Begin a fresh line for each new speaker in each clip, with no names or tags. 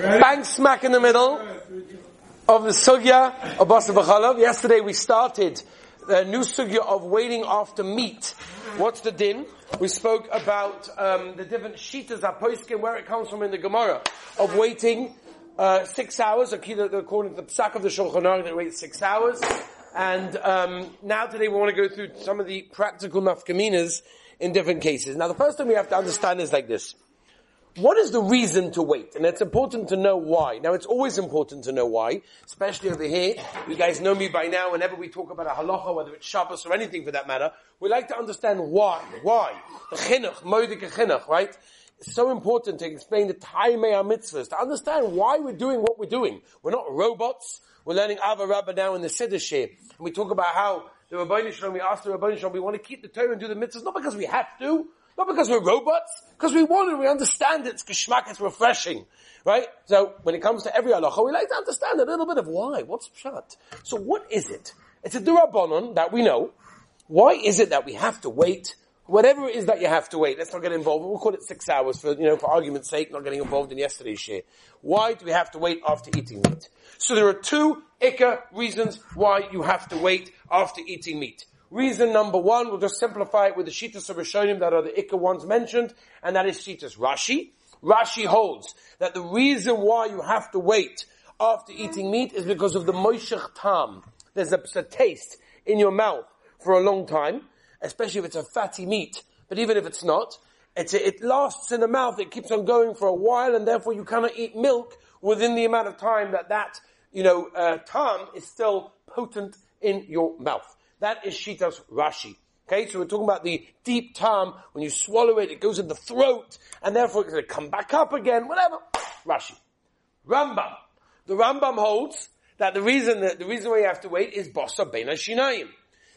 Bang smack in the middle of the sugya of Basar. Yesterday we started the new sugya of waiting after meat. What's the din? We spoke about um, the different shitas apoiskim, where it comes from in the Gemara, of waiting uh, six hours, according to the psak of the Shulchan Aruch, they wait six hours. And um, now today we want to go through some of the practical nafkaminas in different cases. Now the first thing we have to understand is like this. What is the reason to wait? And it's important to know why. Now it's always important to know why, especially over here. You guys know me by now, whenever we talk about a halacha, whether it's Shabbos or anything for that matter, we like to understand why. Why? The chinuch, moedik chinuch, right? It's so important to explain the time taimei mitzvahs, to understand why we're doing what we're doing. We're not robots. We're learning Ahava Rabbah now in the Siddur. And we talk about how the Rabbi Shalom, we ask the Rabbi we want to keep the Torah and do the mitzvahs, not because we have to, not because we're robots, because we want it, we understand it, it's geschmack, it's refreshing. Right? So, when it comes to every halacha, we like to understand a little bit of why. What's pshat? So what is it? It's a durabonon that we know. Why is it that we have to wait Whatever it is that you have to wait, let's not get involved. We'll call it six hours for, you know, for argument's sake, not getting involved in yesterday's share. Why do we have to wait after eating meat? So there are two ikka reasons why you have to wait after eating meat. Reason number one, we'll just simplify it with the Shitas of Rishonim that are the ikka ones mentioned, and that is Shitas Rashi. Rashi holds that the reason why you have to wait after eating meat is because of the moishach tam. There's a, a taste in your mouth for a long time, especially if it's a fatty meat. But even if it's not, it's, it lasts in the mouth, it keeps on going for a while, and therefore you cannot eat milk within the amount of time that that, you know, uh, tam is still potent in your mouth. That is Shitas Rashi. Okay, so we're talking about the deep tam, when you swallow it, it goes in the throat, and therefore it's going to come back up again, whatever. Rashi. Rambam. The Rambam holds that the reason that the reason why you have to wait is bossa bein shinayim.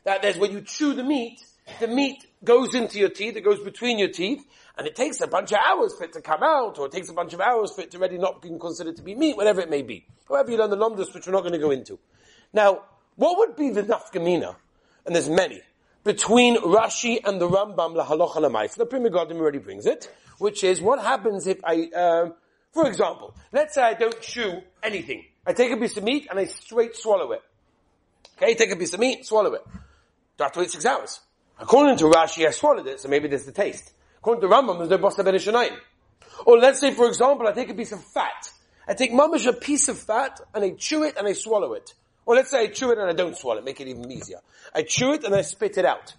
That there's when you chew the meat, the meat goes into your teeth, it goes between your teeth, and it takes a bunch of hours for it to come out, or it takes a bunch of hours for it to already not be considered to be meat, whatever it may be. However you learn the lomdus, which we're not going to go into. Now, what would be the nafkamina? And there's many. Between Rashi and the Rambam lahalocha lamaisa, the Pri Megadim already brings it, which is what happens if I, um, for example, let's say I don't chew anything. I take a piece of meat and I straight swallow it. Okay, take a piece of meat, swallow it. Do I have to wait six hours? According to Rashi, I swallowed it, so maybe there's the taste. According to Rambam, there's no bosta ben Or let's say, for example, I take a piece of fat. I take mamash a piece of fat, and I chew it, and I swallow it. Or let's say I chew it and I don't swallow it, make it even easier. I chew it and I spit it out.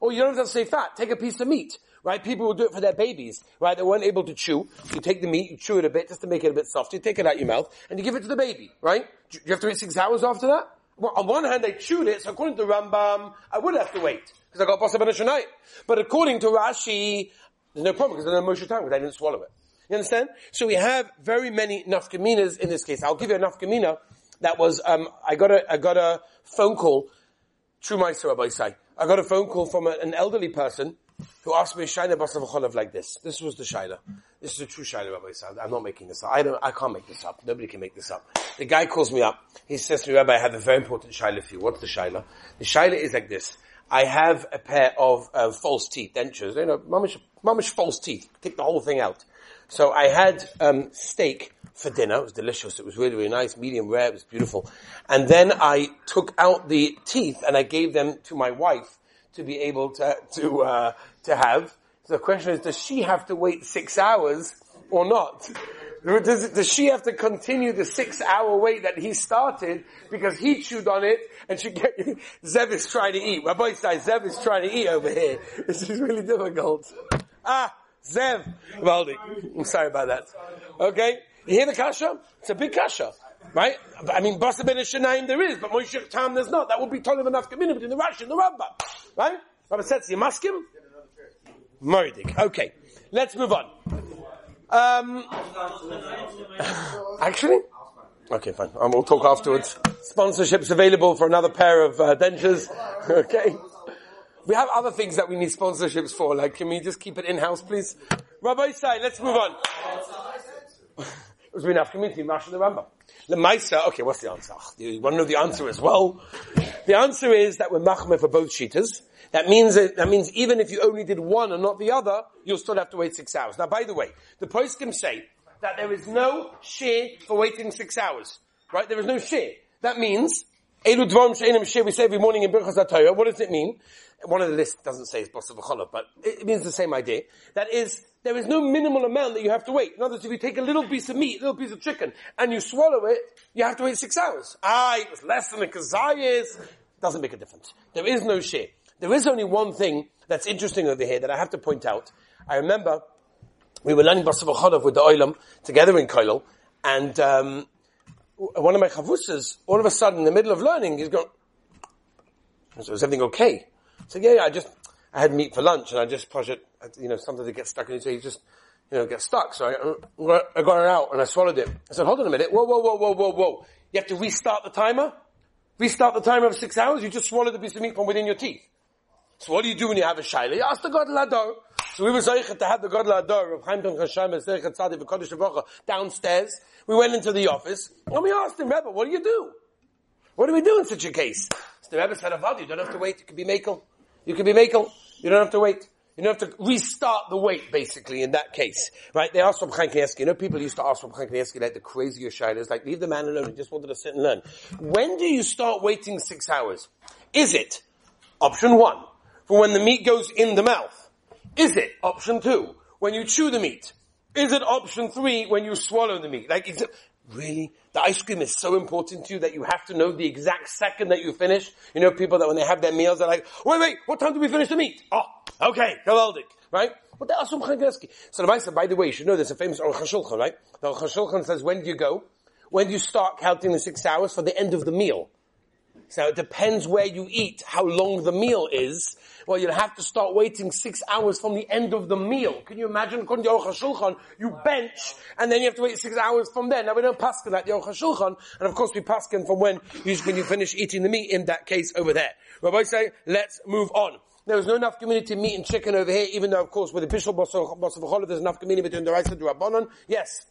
Or you don't have to say fat, take a piece of meat. Right? People will do it for their babies, right? They weren't able to chew. You take the meat, you chew it a bit just to make it a bit soft. You take it out your mouth and you give it to the baby, right? Do you have to wait six hours after that? Well, on one hand, they chewed it, so according to Rambam, I would have to wait because I got Pasab Shanai. But according to Rashi, there's no problem because there's no Moshe time because I didn't swallow it. You understand? So we have very many nafkaminas in this case. I'll give you a nafkamina that was, um, I got a, I got a phone call, true Meister Rabbi say. I got a phone call from a, an elderly person who asked me a Shaila Basavacholav like this. This was the Shaila. This is a true Shaila Rabbi say. I'm not making this up. I don't, I can't make this up. Nobody can make this up. The guy calls me up. He says to me, Rabbi, I have a very important Shaila for you. What's the Shaila? The Shaila is like this. I have a pair of uh, false teeth, dentures, you know, mamish, mamish false teeth. Take the whole thing out. So I had um, steak for dinner. It was delicious. It was really, really nice, medium rare. It was beautiful. And then I took out the teeth and I gave them to my wife to be able to to uh, to have. So the question is, does she have to wait six hours or not? Does, does she have to continue the six hour wait that he started because he chewed on it and she get, Zev is trying to eat. My boy says Zev is trying to eat over here. This is really difficult. Ah, Zev. Valdi. I'm sorry about that. Okay? You hear the kasha? It's a big kasha. Right? I mean, Basa ben Shanaim there is, but Moshe Tam there's not. That would be told enough community between the Rashi and the Rambam. Right? Rabbi says, you mask him? Moridik. Okay. Let's move on. Um, actually? Okay, fine. Um, we'll talk afterwards. Sponsorships available for another pair of uh, dentures. okay. We have other things that we need sponsorships for. Like, can we just keep it in-house, please? Rabbi Say, let's move on. Was enough community, Marshal the Rambam. The Maisa, okay, what's the answer? You want to know the answer as well? The answer is that we're machmeh for both cheaters. That means that means even if you only did one and not the other, you'll still have to wait six hours. Now, by the way, the poskim say that there is no shear for waiting six hours. Right? There is no shear. That means, Elu Dvarim She'enim Shear, we say every morning in Birchas HaTorah. What does it mean? One of the lists doesn't say it's Bosav V'cholov, but it means the same idea. That is, there is no minimal amount that you have to wait. In other words, if you take a little piece of meat, a little piece of chicken, and you swallow it, you have to wait six hours. Ah, it was less than a kazayas. Doesn't make a difference. There is no shear. There is only one thing that's interesting over here that I have to point out. I remember we were learning Basav Chodov with the Oilam together in Koilel, and um, one of my chavrusas, all of a sudden, in the middle of learning, he's going, so is everything okay? Said, yeah, yeah, I just, I had meat for lunch, and I just push it, uh, you know, something to get stuck in so he just, you know, get stuck. So I, uh, I got it out, and I swallowed it. I said, hold on a minute, whoa, whoa, whoa, whoa, whoa, whoa. You have to restart the timer? Restart the timer of six hours? You just swallowed a piece of meat from within your teeth. So what do you do when you have a shaila? You ask the Gadol HaDor. So we were zeichet to have the Gadol HaDor of Chaim Ben Chashem Zeichet Tzadi V'Kodesh Avacha downstairs. We went into the office and we asked him, Rebbe, what do you do? What do we do in such a case? So the Rebbe said, Avad, you don't have to wait. You can be makel. You can be makel. You don't have to wait. You don't have to restart the wait, basically, in that case. Right? They asked from Chaim Kanievsky. You know, people used to ask from Chaim Kanievsky, like the craziest shilas, like, leave the man alone. He just wanted to sit and learn. When do you start waiting six hours? Is it option one, for when the meat goes in the mouth? Is it option two, when you chew the meat? Is it option three, when you swallow the meat? Like, is it, really? The ice cream is so important to you that you have to know the exact second that you finish? You know, people that when they have their meals, they're like, wait, wait, what time do we finish the meat? Oh, okay, Gavaldik, right? But the Asum. So the Maisa, by the way, you should know there's a famous Aruch HaShulchan, right? The Aruch HaShulchan says, when do you go? When do you start counting the six hours for the end of the meal? So it depends where you eat, how long the meal is. Well, you'll have to start waiting six hours from the end of the meal. Can you imagine? According to HaShulchan, you bench, and then you have to wait six hours from there. Now we don't paskin that Aruch HaShulchan, and of course we paskin from when you, when you finish eating the meat in that case over there. Rabbi say, let's move on. There is no enough community meat and chicken over here, even though of course with the Bishop Bosov there's enough community between the Raisa and the Rabbanon. Yes?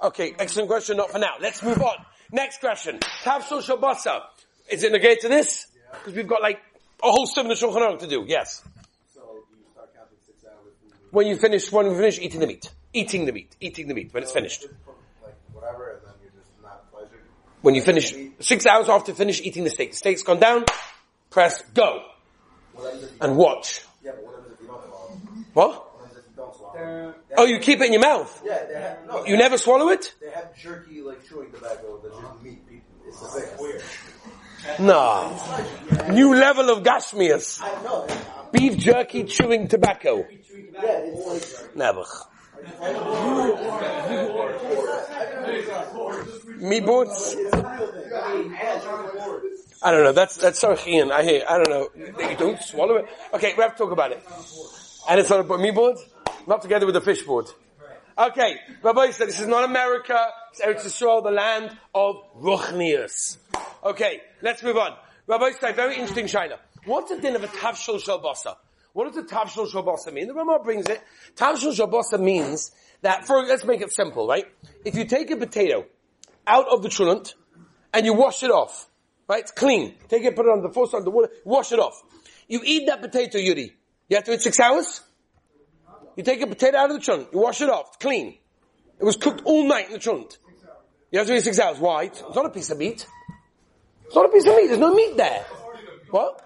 Okay, excellent question, not for now. Let's move on. Next question. Tavshil Shabasa. Is it negate to this? Because we've got like a whole seven of Shulchan Aruch to do. Yes.
So you start counting six hours.
When you finish, when we finish eating the meat. Eating the meat. Eating the meat. When it's finished.
Like whatever, and then you're just not pleasure.
When you finish, six hours after finish eating the steak. The steak's gone down, press go.
What happens if you,
And watch.
yeah, but what happens if you don't swallow?
What?
What happens if you don't?
Oh, you keep it in your mouth.
Yeah, have, no,
You never swallow it?
They jerky like chewing tobacco that's just meat. People, it's the same. Weird.
No. New level of gashmias.
I know.
Beef jerky chewing tobacco.
Yeah, it's like
Never. Me boots. I don't know. That's that's so chian. I hear. I don't know. You don't swallow it. Okay, we have to talk about it. And it's not a me board, not together with the fish board. Okay, Rabbi said this is not America. It's Eretz Yisrael, the land of Ruchnius. Okay, let's move on. Rabbi said very interesting China. What's the din of a tavshil shalbasa? What does the tavshil shalbasa mean? The Ramah brings it. Tavshil shalbasa means that for let's make it simple, right? If you take a potato out of the trulant and you wash it off, right? It's clean. Take it, put it on the force on the water, wash it off. You eat that potato, Yuri. You have to wait six hours? You take a potato out of the chunt, you wash it off, it's clean. It was cooked all night in the chunt. You have to wait six hours. Why? It's not a piece of meat. It's not a piece of meat. There's no meat there. What?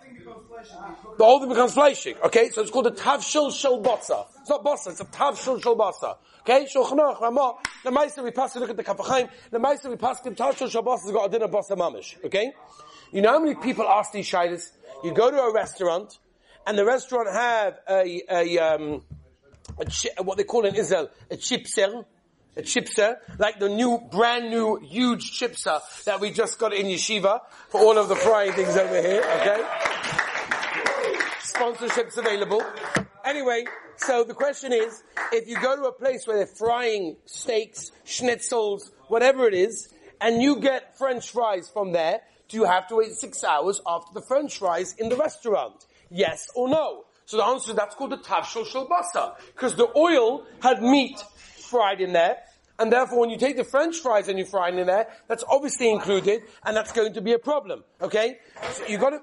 The whole thing becomes fleshing. Okay, so it's called a tavshil shel botza. It's not bossa, it's a tavshil shel botza. Okay, Shulchan Aruch, Ramah. The Meister we pass, look at the Kaf HaChaim. The Meister we pass, the tavshil shel botza has got a dinner bossa mamish. Okay? You know how many people ask these shiders? You go to a restaurant, and the restaurant have a, a, um, a what they call in Israel, a chipser, a chipser, like the new, brand new, huge chipser that we just got in yeshiva for all of the frying things over here, okay? Sponsorships available. Anyway, so the question is, if you go to a place where they're frying steaks, schnitzels, whatever it is, and you get french fries from there, do you have to wait six hours after the french fries in the restaurant? Yes or no? So the answer is that's called the tavshil shalbasa. Because the oil had meat fried in there, and therefore when you take the french fries and you fry it in there, that's obviously included, and that's going to be a problem. Okay? So you gotta,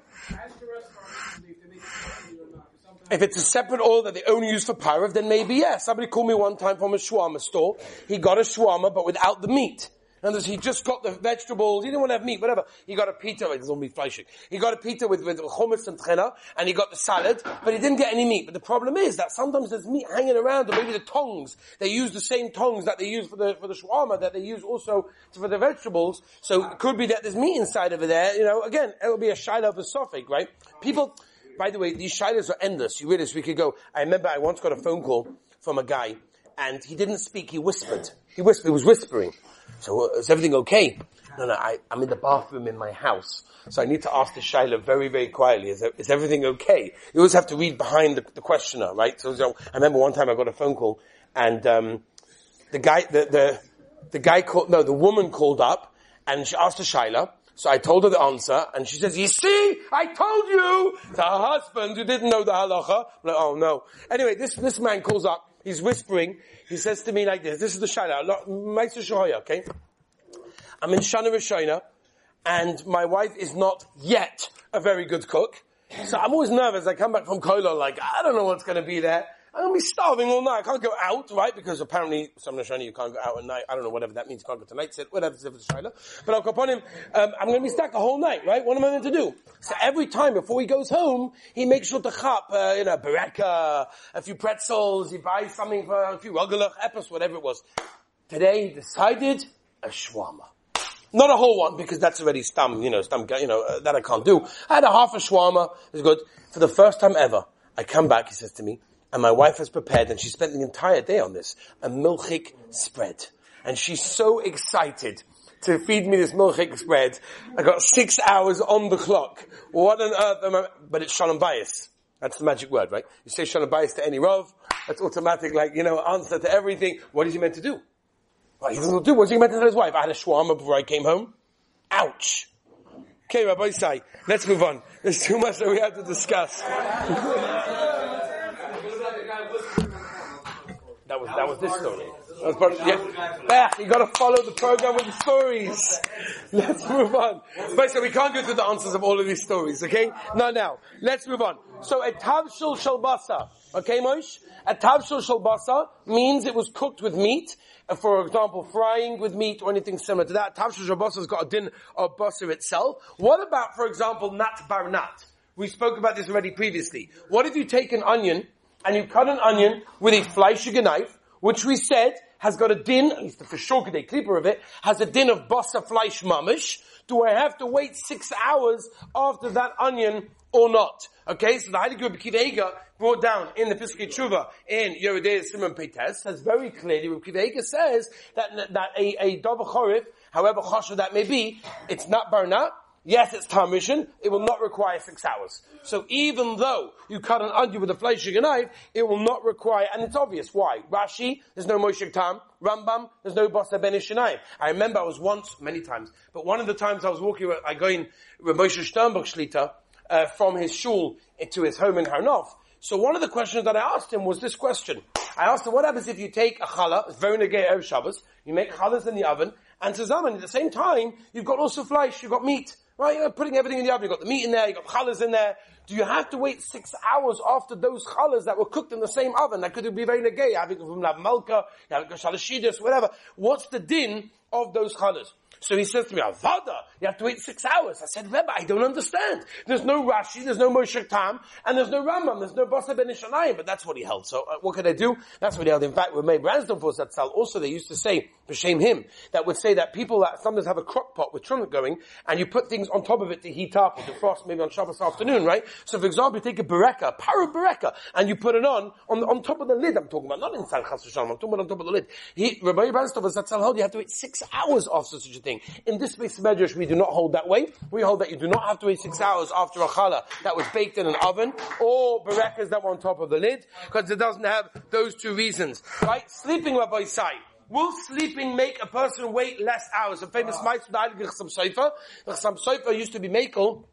If
it's a separate oil that they only use for pyrav, then maybe yes. Somebody called me one time from a shawarma store. He got a shawarma, but without the meat. Other he just got the vegetables. He didn't want to have meat, whatever. He got a pita. It doesn't be fleishing. He got a pita with, with hummus and tchena, and he got the salad, but he didn't get any meat. But the problem is that sometimes there's meat hanging around, or maybe the tongs. They use the same tongs that they use for the, for the shawarma, that they use also for the vegetables. So it could be that there's meat inside of there. You know, again, it'll be a shiloh of a suffix, right? People, by the way, these shilohs are endless. You realize we could go, I remember I once got a phone call from a guy, and he didn't speak, he whispered. He whispered, he was whispering. So uh, is everything okay? No, no, I, I'm in the bathroom in my house. So I need to ask the Shaila very, very quietly, is, is everything okay? You always have to read behind the, the questioner, right? So, so, I remember one time I got a phone call and, um, the guy, the, the, the guy called, no, the woman called up and she asked the Shaila. So I told her the answer and she says, you see, I told you to her husband who didn't know the halacha. Like, oh no. Anyway, this, this man calls up. He's whispering. He says to me like this. This is the Shoya, okay? I'm in Shana Rishona, and my wife is not yet a very good cook. So I'm always nervous. I come back from Kolo like, I don't know what's going to be there. I'm to be starving all night. I can't go out, right? Because apparently, some Shana, you can't go out at night. I don't know whatever that means. You can't go to night sit, whatever, if it's Shaila. But I'll upon him, um, I'm to be stuck a whole night, right? What am I going to do? So every time before he goes home, he makes sure to chop, uh, you know, bereka, a few pretzels, he buys something for a few rugelach, epis, whatever it was. Today he decided a shawarma. Not a whole one because that's already stam, you know, stam, you know, uh, that I can't do. I had a half a shawarma. It's good. For the first time ever, I come back, he says to me, and my wife has prepared, and she spent the entire day on this, a milchik spread. And she's so excited to feed me this milchik spread. I got six hours on the clock. What on earth am I, but it's shalom bayis. That's the magic word, right? You say shalom bayis to any rov, that's automatic, like, you know, answer to everything. What is he meant to do? Well, he doesn't do. What's he meant to tell his wife? I had a shawarma before I came home. Ouch. Okay, Rabbi Sai, let's move on. There's too much that we have to discuss. that was that was this story. That was part of, yeah. Back, you gotta follow the program with the stories. Let's move on. Basically, we can't go through the answers of all of these stories, okay? No, now, let's move on. So a tavshul shalbasa, okay Moshe? A tavshul shalbasa means it was cooked with meat, for example, frying with meat or anything similar to that. Tavshul shalbasa has got a din of basar itself. What about, for example, nat bar nat? We spoke about this already previously. What if you take an onion and you cut an onion with a fleischiger knife, which we said has got a din, at least the fishokade clipper of it, has a din of basa fleish mamish. Do I have to wait six hours after that onion or not? Okay, so the Heilige Rebbe Kiva brought down in the Piskei Tshuva in Yeridei Simon Peites says very clearly, Rebbe Kiva says that, that a, a Chorif, however choshev that may be, it's not barnat, Yes, it's Tamishin. It will not require six hours. So even though you cut an onion with a fleshing knife, it will not require, and it's obvious why. Rashi, there's no Moshe Tam. Rambam, there's no Basa Ben Ishanai. I remember I was once, many times, but one of the times I was walking, I go in with Moshe Sternbuch Shlita, uh, from his shul to his home in Har Nof. So one of the questions that I asked him was this question. I asked him, what happens if you take a challah, negay Erev Shabbos, you make challahs in the oven, and zaman, at the same time, you've got also flesh, you've got meat. Right, you're putting everything in the oven. You've got the meat in there, you've got challahs in there. Do you have to wait six hours after those challahs that were cooked in the same oven? That could be very negay. Having from malka, having shalashidus, whatever. What's the din of those challahs? So he says to me, Avada, you have to wait six hours. I said, Rebbe, I don't understand. There's no Rashi, there's no Moshe Tam, and there's no Rambam, there's no Basa Ben Ishanayim, but that's what he held. So uh, what could I do? That's what he held. In fact, with Bransdorf was that cell. Also, they used to say, for shame him, that would say that people that sometimes have a crock pot with trump going, and you put things on top of it to heat up or to frost maybe on Shabbos afternoon, right? So for example, you take a bereka, para bereka, and you put it on, on, on top of the lid I'm talking about, not inside Chas I'm talking about on top of the lid. He, Rabbi Bransdorf was that cell held, you have to wait six hours after such a thing. In this base medrash, we do not hold that way. We hold that you do not have to wait six hours after a challah that was baked in an oven, or berekas that were on top of the lid, because it doesn't have those two reasons. Right? Sleeping, Rabbi Sai. Will sleeping make a person wait less hours? A famous the Heilige Chassam Sofer. Chassam used to be makel,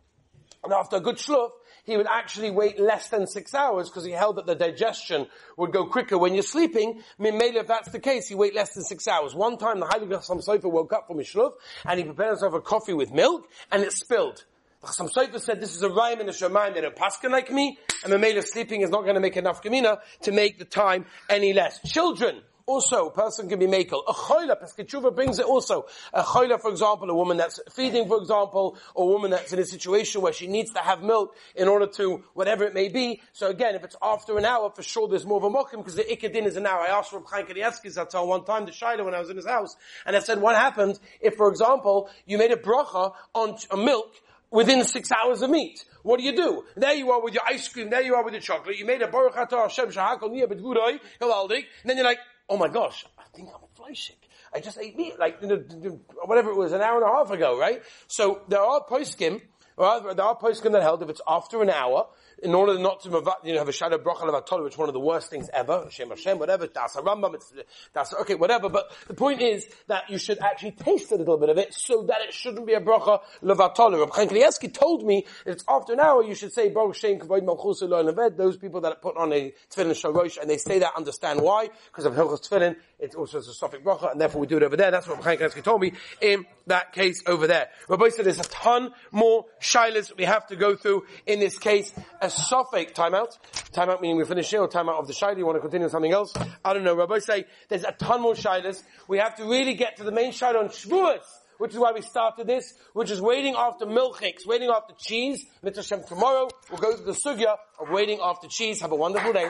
and after a good shluf, he would actually wait less than six hours because he held that the digestion would go quicker when you're sleeping. Mimele, if that's the case, he wait less than six hours. One time, the Heilige Chassam Sofer woke up from his shluf and he prepared himself a coffee with milk and it spilled. The Chassam Sofer said this is a rhyme in the Shemaim, they don't paskin like me, and male sleeping is not going to make enough kamina to make the time any less. Children, also, a person can be makel. A choila, Peskechuva brings it also. A choila, for example, a woman that's feeding, for example, or a woman that's in a situation where she needs to have milk in order to, whatever it may be. So again, if it's after an hour, for sure there's more of a mokim, because the ikadin is an hour. I asked Reb Chaim Kanievsky Zatzal one time, the Shaila, when I was in his house, and I said, what happens if, for example, you made a bracha on a milk within six hours of meat. What do you do? There you are with your ice cream, there you are with your chocolate, you made a baruch atah Hashem shahakol niyah b'dvuroi, and then you're like, oh my gosh, I think I'm fleishik. I just ate meat, like, whatever it was, an hour and a half ago, right? So there are poskim, right? there are poskim that held if it's after an hour, in order not to you know, have a shadow bracha levatol, which is one of the worst things ever, Hashem Hashem, whatever, das Rambam, it's, das, okay, whatever, but the point is that you should actually taste a little bit of it so that it shouldn't be a bracha levatol. Reb Chaim told me that it's after an hour you should say those people that put on a tefillin shalosh and they say that understand why, because of Hilchos tefillin, it's also a sophic bracha, and therefore we do it over there. That's what Chaim Kanievsky told me in that case over there. Rabbi said there's a ton more shilas we have to go through in this case. A sophic timeout. Timeout meaning we finish here or timeout of the shayla. You want to continue something else? I don't know. Rabbi say there's a ton more shilas. We have to really get to the main shayla on Shavuos which is why we started this, which is waiting after milchiks, waiting after cheese. Mitzvah tomorrow we'll go to the sugya of waiting after cheese. Have a wonderful day.